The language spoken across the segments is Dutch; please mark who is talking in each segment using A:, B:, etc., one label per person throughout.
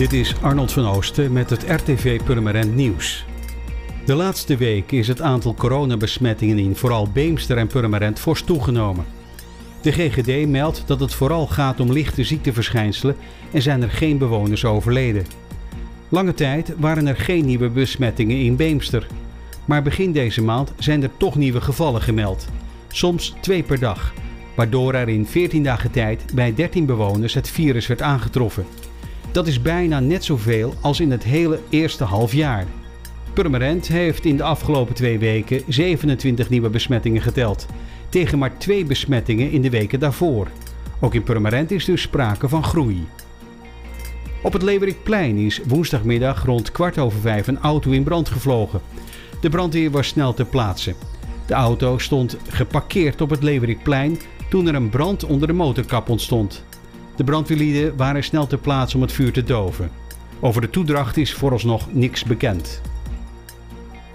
A: Dit is Arnold van Oosten met het RTV Purmerend Nieuws. De laatste week is het aantal coronabesmettingen in vooral Beemster en Purmerend fors toegenomen. De GGD meldt dat het vooral gaat om lichte ziekteverschijnselen en zijn er geen bewoners overleden. Lange tijd waren er geen nieuwe besmettingen in Beemster. Maar begin deze maand zijn er toch nieuwe gevallen gemeld. Soms twee per dag, waardoor er in 14 dagen tijd bij 13 bewoners het virus werd aangetroffen. Dat is bijna net zoveel als in het hele eerste half jaar. Purmerend heeft in de afgelopen twee weken 27 nieuwe besmettingen geteld, tegen maar twee besmettingen in de weken daarvoor. Ook in Purmerend is dus sprake van groei. Op het Leverikplein is woensdagmiddag rond kwart over vijf een auto in brand gevlogen. De brandweer was snel ter plaatse. De auto stond geparkeerd op het Leverikplein toen er een brand onder de motorkap ontstond. De brandweerlieden waren snel ter plaatse om het vuur te doven. Over de toedracht is vooralsnog niks bekend.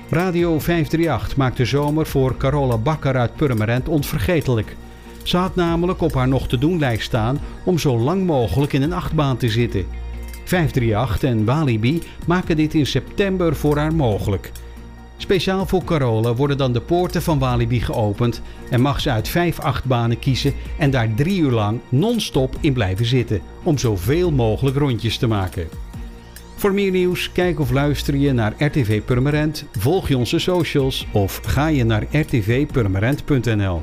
A: Radio 538 maakt de zomer voor Carola Bakker uit Purmerend onvergetelijk. Ze had namelijk op haar nog te doen lijst staan om zo lang mogelijk in een achtbaan te zitten. 538 en Walibi maken dit in september voor haar mogelijk. Speciaal voor Carola worden dan de poorten van Walibi geopend en mag ze uit vijf achtbanen kiezen en daar drie uur lang non-stop in blijven zitten om zoveel mogelijk rondjes te maken. Voor meer nieuws, kijk of luister je naar RTV Purmerend, volg je onze socials of ga je naar rtvpurmerend.nl.